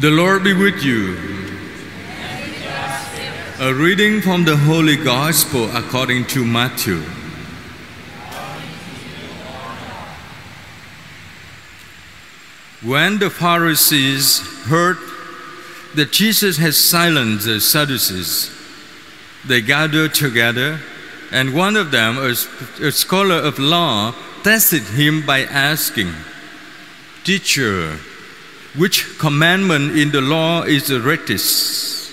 The Lord be with you. A reading from the Holy Gospel according to Matthew. When the Pharisees heard that Jesus had silenced the Sadducees, they gathered together, and one of them, a, a scholar of law, tested him by asking, Teacher, which commandment in the law is the greatest?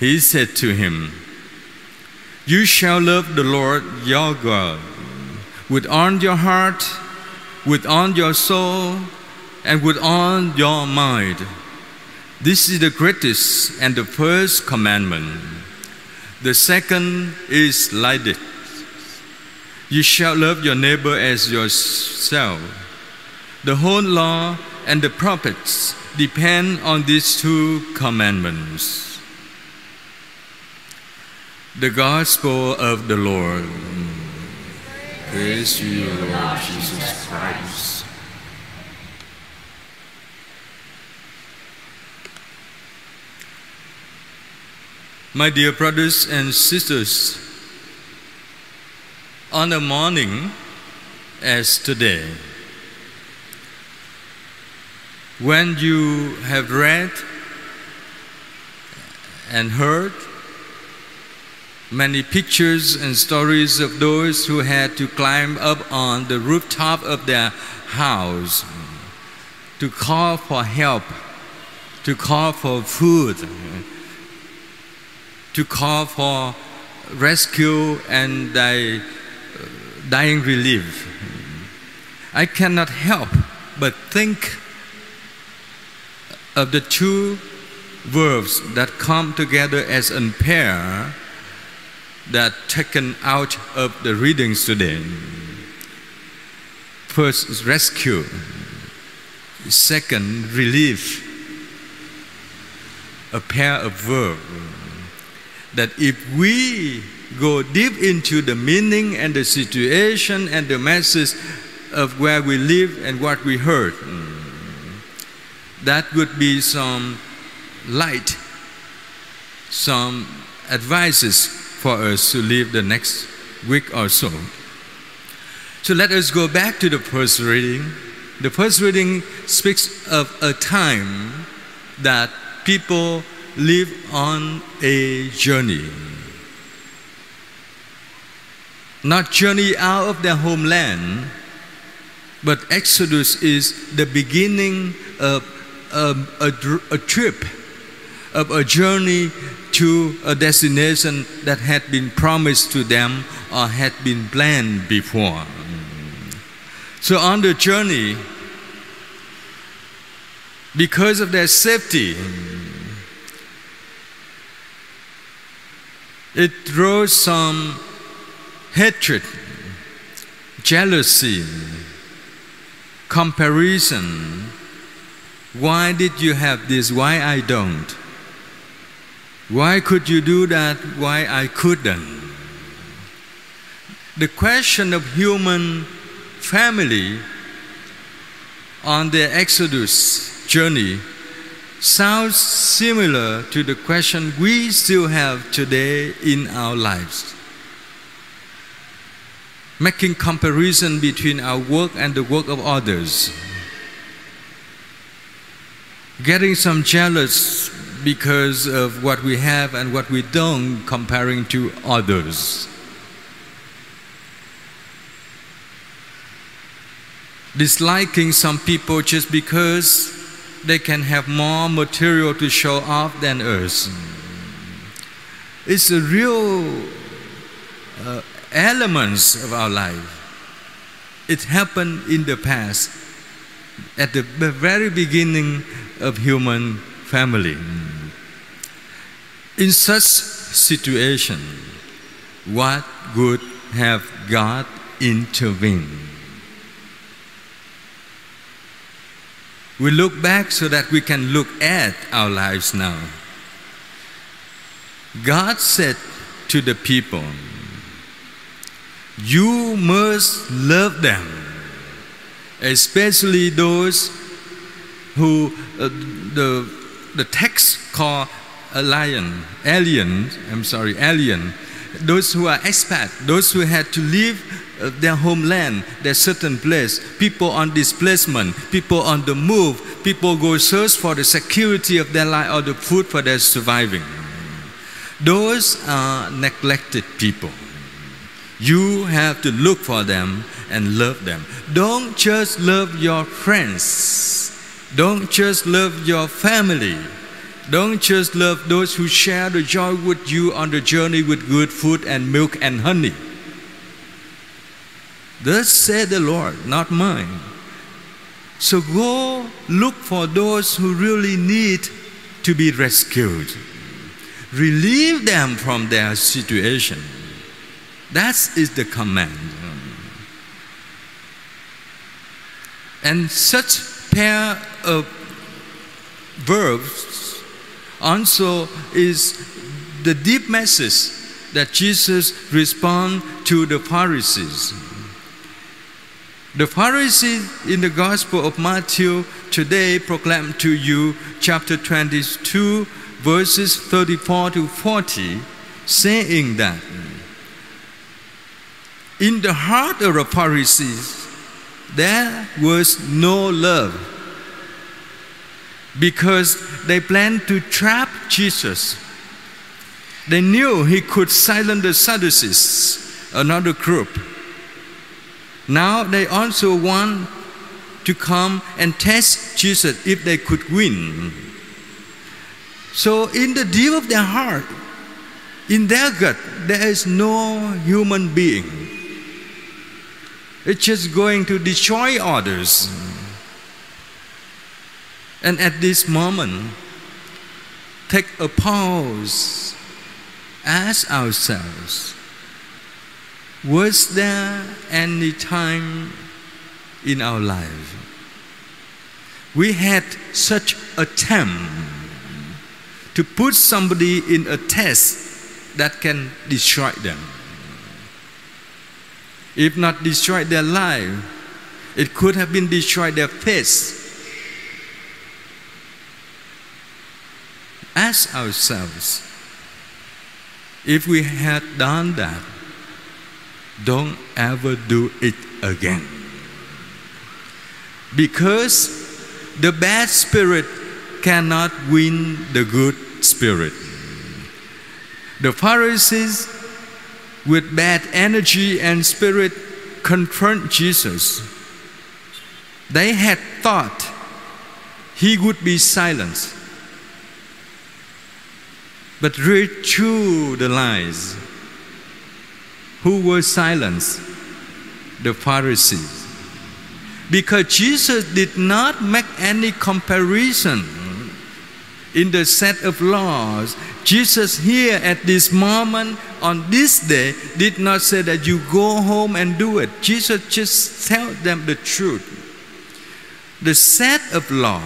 He said to him, You shall love the Lord your God with all your heart, with all your soul, and with all your mind. This is the greatest and the first commandment. The second is like it You shall love your neighbor as yourself. The whole law and the prophets depend on these two commandments. The Gospel of the Lord. Praise you, Lord Jesus Christ. My dear brothers and sisters, on a morning as today, when you have read and heard many pictures and stories of those who had to climb up on the rooftop of their house to call for help, to call for food, to call for rescue and dying relief. I cannot help but think of the two verbs that come together as a pair that taken out of the readings today. First, rescue. Second, relief. A pair of verbs that if we go deep into the meaning and the situation and the message of where we live and what we heard, that would be some light, some advices for us to live the next week or so. So let us go back to the first reading. The first reading speaks of a time that people live on a journey. Not journey out of their homeland, but Exodus is the beginning of Um, a, a, a trip, of a journey to a destination that had been promised to them or had been planned before. So on the journey, because of their safety, it draws some hatred, jealousy, comparison. Why did you have this? Why I don't? Why could you do that? Why I couldn't? The question of human family on the Exodus journey sounds similar to the question we still have today in our lives. Making comparison between our work and the work of others. Getting some jealous because of what we have and what we don't comparing to others. Disliking some people just because they can have more material to show off than us. It's a real uh, elements of our life. It happened in the past, at the very beginning of human family. In such situation, what would have God intervened? We look back so that we can look at our lives now. God said to the people, You must love them, especially those who uh, the, the text called alien, alien, I'm sorry, alien, those who are expat, those who had to leave uh, their homeland, their certain place, people on displacement, people on the move, people go search for the security of their life or the food for their surviving. Those are neglected people. You have to look for them and love them. Don't just love your friends. Don't just love your family. Don't just love those who share the joy with you on the journey with good food and milk and honey. Thus said the Lord, not mine. So go look for those who really need to be rescued. Relieve them from their situation. That is the command. And such pair of verbs also is the deep message that Jesus respond to the Pharisees. The Pharisees in the Gospel of Matthew today proclaim to you chapter 22 verses 34 to 40 saying that in the heart of the Pharisees there was no love because they planned to trap Jesus. They knew he could silence the Sadducees, another group. Now they also want to come and test Jesus if they could win. So, in the deep of their heart, in their gut, there is no human being. It's just going to destroy others. And at this moment, take a pause, ask ourselves was there any time in our life we had such attempt to put somebody in a test that can destroy them? If not destroy their life, it could have been destroy their faith. Ask ourselves if we had done that, don't ever do it again. Because the bad spirit cannot win the good spirit. The Pharisees, with bad energy and spirit, confront Jesus. They had thought he would be silenced, but read through the lies. Who were silenced? The Pharisees. Because Jesus did not make any comparison in the set of laws. Jesus here at this moment on this day did not say that you go home and do it. Jesus just tell them the truth. The set of laws,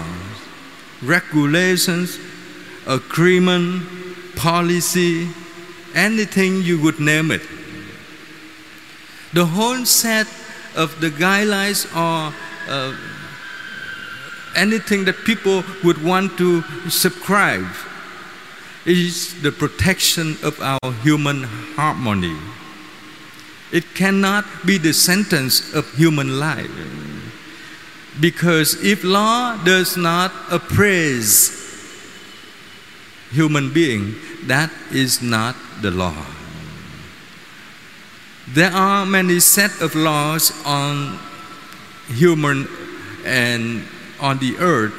regulations, agreement, policy, anything you would name it. The whole set of the guidelines or uh, anything that people would want to subscribe is the protection of our human harmony. It cannot be the sentence of human life. Because if law does not appraise human being, that is not the law. There are many set of laws on human and on the earth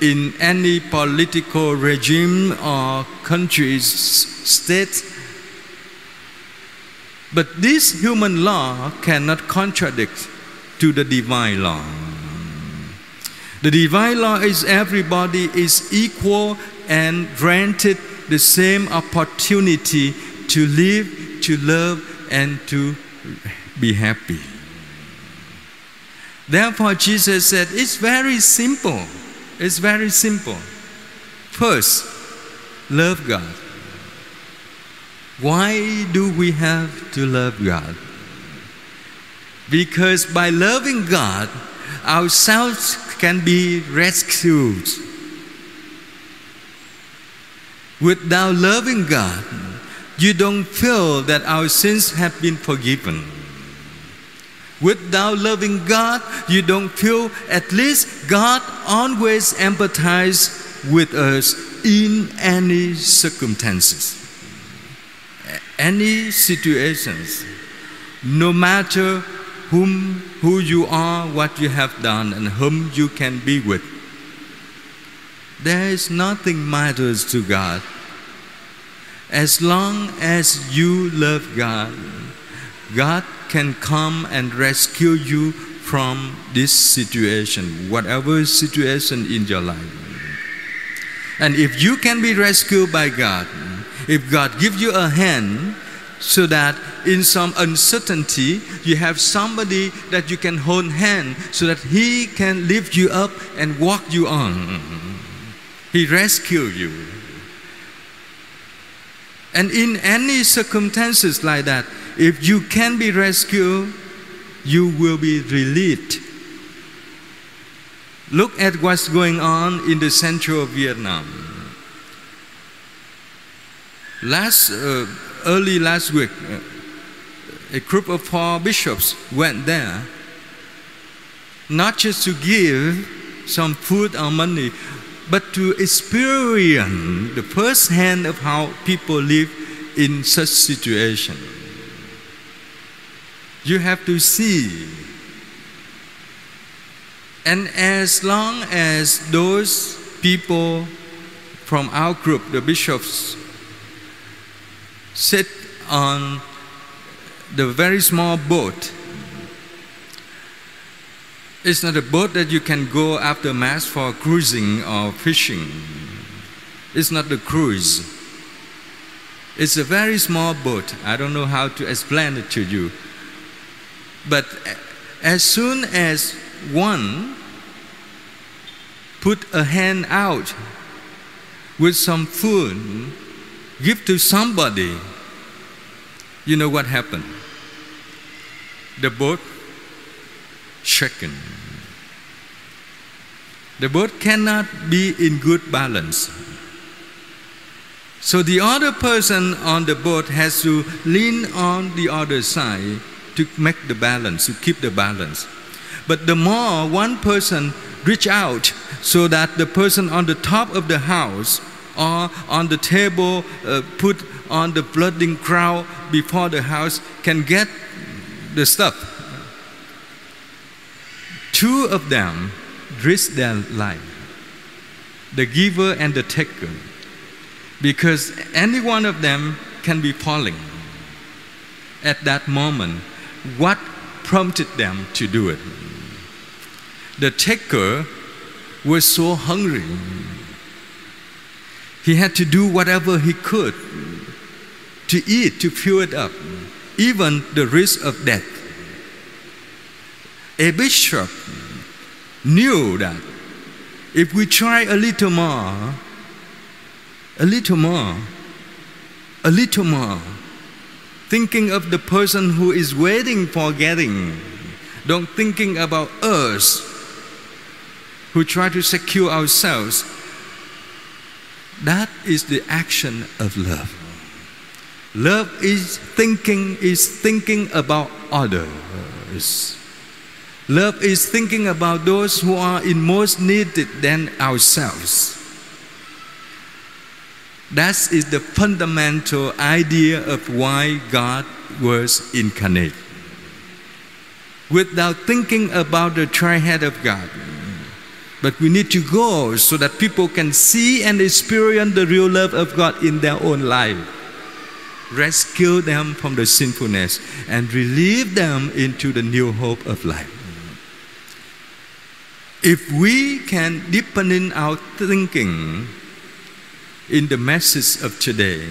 in any political regime or country's state. But this human law cannot contradict to the divine law. The divine law is everybody is equal and granted the same opportunity to live, to love, and to be happy. Therefore, Jesus said, It's very simple. It's very simple. First, love God. Why do we have to love God? Because by loving God, ourselves can be rescued. Without loving God, you don't feel that our sins have been forgiven. Without loving God, you don't feel at least God always empathizes with us in any circumstances, any situations, no matter whom who you are, what you have done, and whom you can be with. There is nothing matters to God. As long as you love God, God can come and rescue you from this situation, whatever situation in your life. And if you can be rescued by God, if God gives you a hand, so that in some uncertainty you have somebody that you can hold hand so that he can lift you up and walk you on he rescue you and in any circumstances like that if you can be rescued you will be relieved look at what's going on in the central vietnam last uh, early last week, uh, a group of four bishops went there, not just to give some food or money, but to experience the first hand of how people live in such situation. You have to see. And as long as those people from our group, the bishops, sit on the very small boat. It's not a boat that you can go after Mass for cruising or fishing. It's not a cruise. It's a very small boat. I don't know how to explain it to you. But as soon as one put a hand out with some food give to somebody, you know what happened? The boat shaken. The boat cannot be in good balance. So the other person on the boat has to lean on the other side to make the balance, to keep the balance. But the more one person reach out so that the person on the top of the house or on the table uh, put on the flooding crowd before the house can get the stuff. Two of them risk their life the giver and the taker because any one of them can be falling at that moment. What prompted them to do it? The taker was so hungry he had to do whatever he could to eat, to fill it up, even the risk of death. A bishop knew that if we try a little more, a little more, a little more, thinking of the person who is waiting for getting, don't thinking about us who try to secure ourselves that is the action of love. Love is thinking is thinking about others. Love is thinking about those who are in most needed than ourselves. That is the fundamental idea of why God was incarnate. Without thinking about the triad of God, but we need to go so that people can see and experience the real love of God in their own life. Rescue them from the sinfulness and relieve them into the new hope of life. If we can deepen in our thinking in the message of today,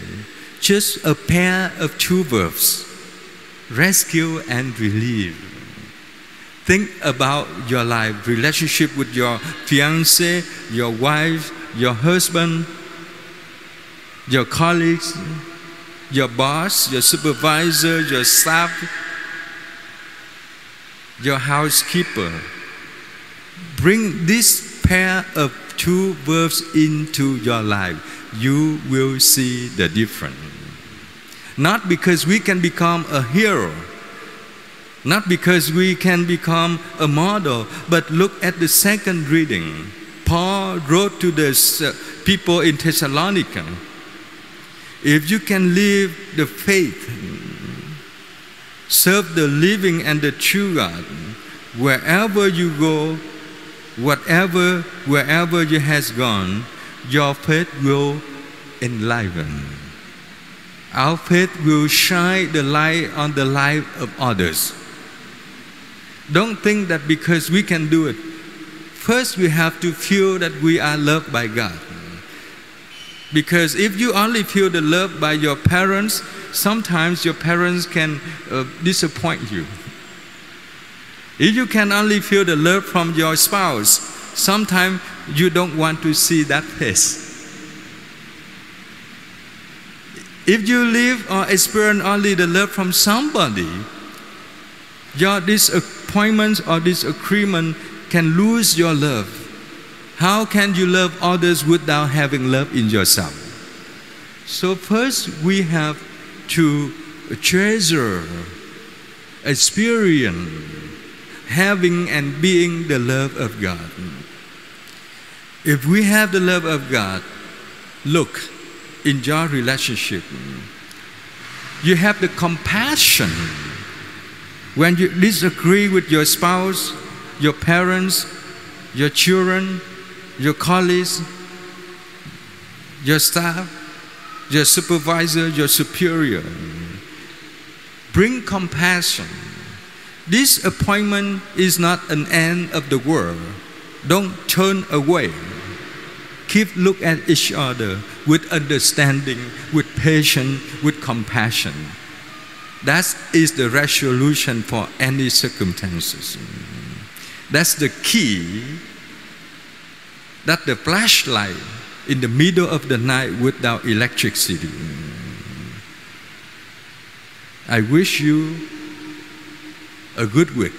just a pair of two verbs rescue and relieve Think about your life, relationship with your fiance, your wife, your husband, your colleagues, your boss, your supervisor, your staff, your housekeeper. bring this pair of two verbs into your life, you will see the difference. Not because we can become a hero, not because we can become a model, but look at the second reading. Paul wrote to the uh, people in Thessalonica if you can live the faith, serve the living and the true God, wherever you go, whatever, wherever you has gone, your faith will enliven. Our faith will shine the light on the life of others. Don't think that because we can do it, first we have to feel that we are loved by God. Because if you only feel the love by your parents, sometimes your parents can uh, disappoint you. If you can only feel the love from your spouse, sometimes you don't want to see that face. If you live or experience only the love from somebody, your disappointment or disagreement can lose your love. How can you love others without having love in yourself? So, first, we have to treasure, experience, having and being the love of God. If we have the love of God, look in your relationship, you have the compassion. When you disagree with your spouse, your parents, your children, your colleagues, your staff, your supervisor, your superior. Bring compassion. This appointment is not an end of the world. Don't turn away. Keep look at each other with understanding, with patience, with compassion. That is the resolution for any circumstances. That's the key that the flashlight in the middle of the night without electricity. I wish you a good week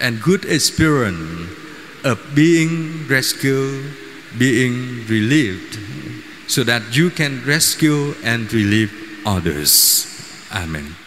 and good experience of being rescued, being relieved, so that you can rescue and relieve others. Amen.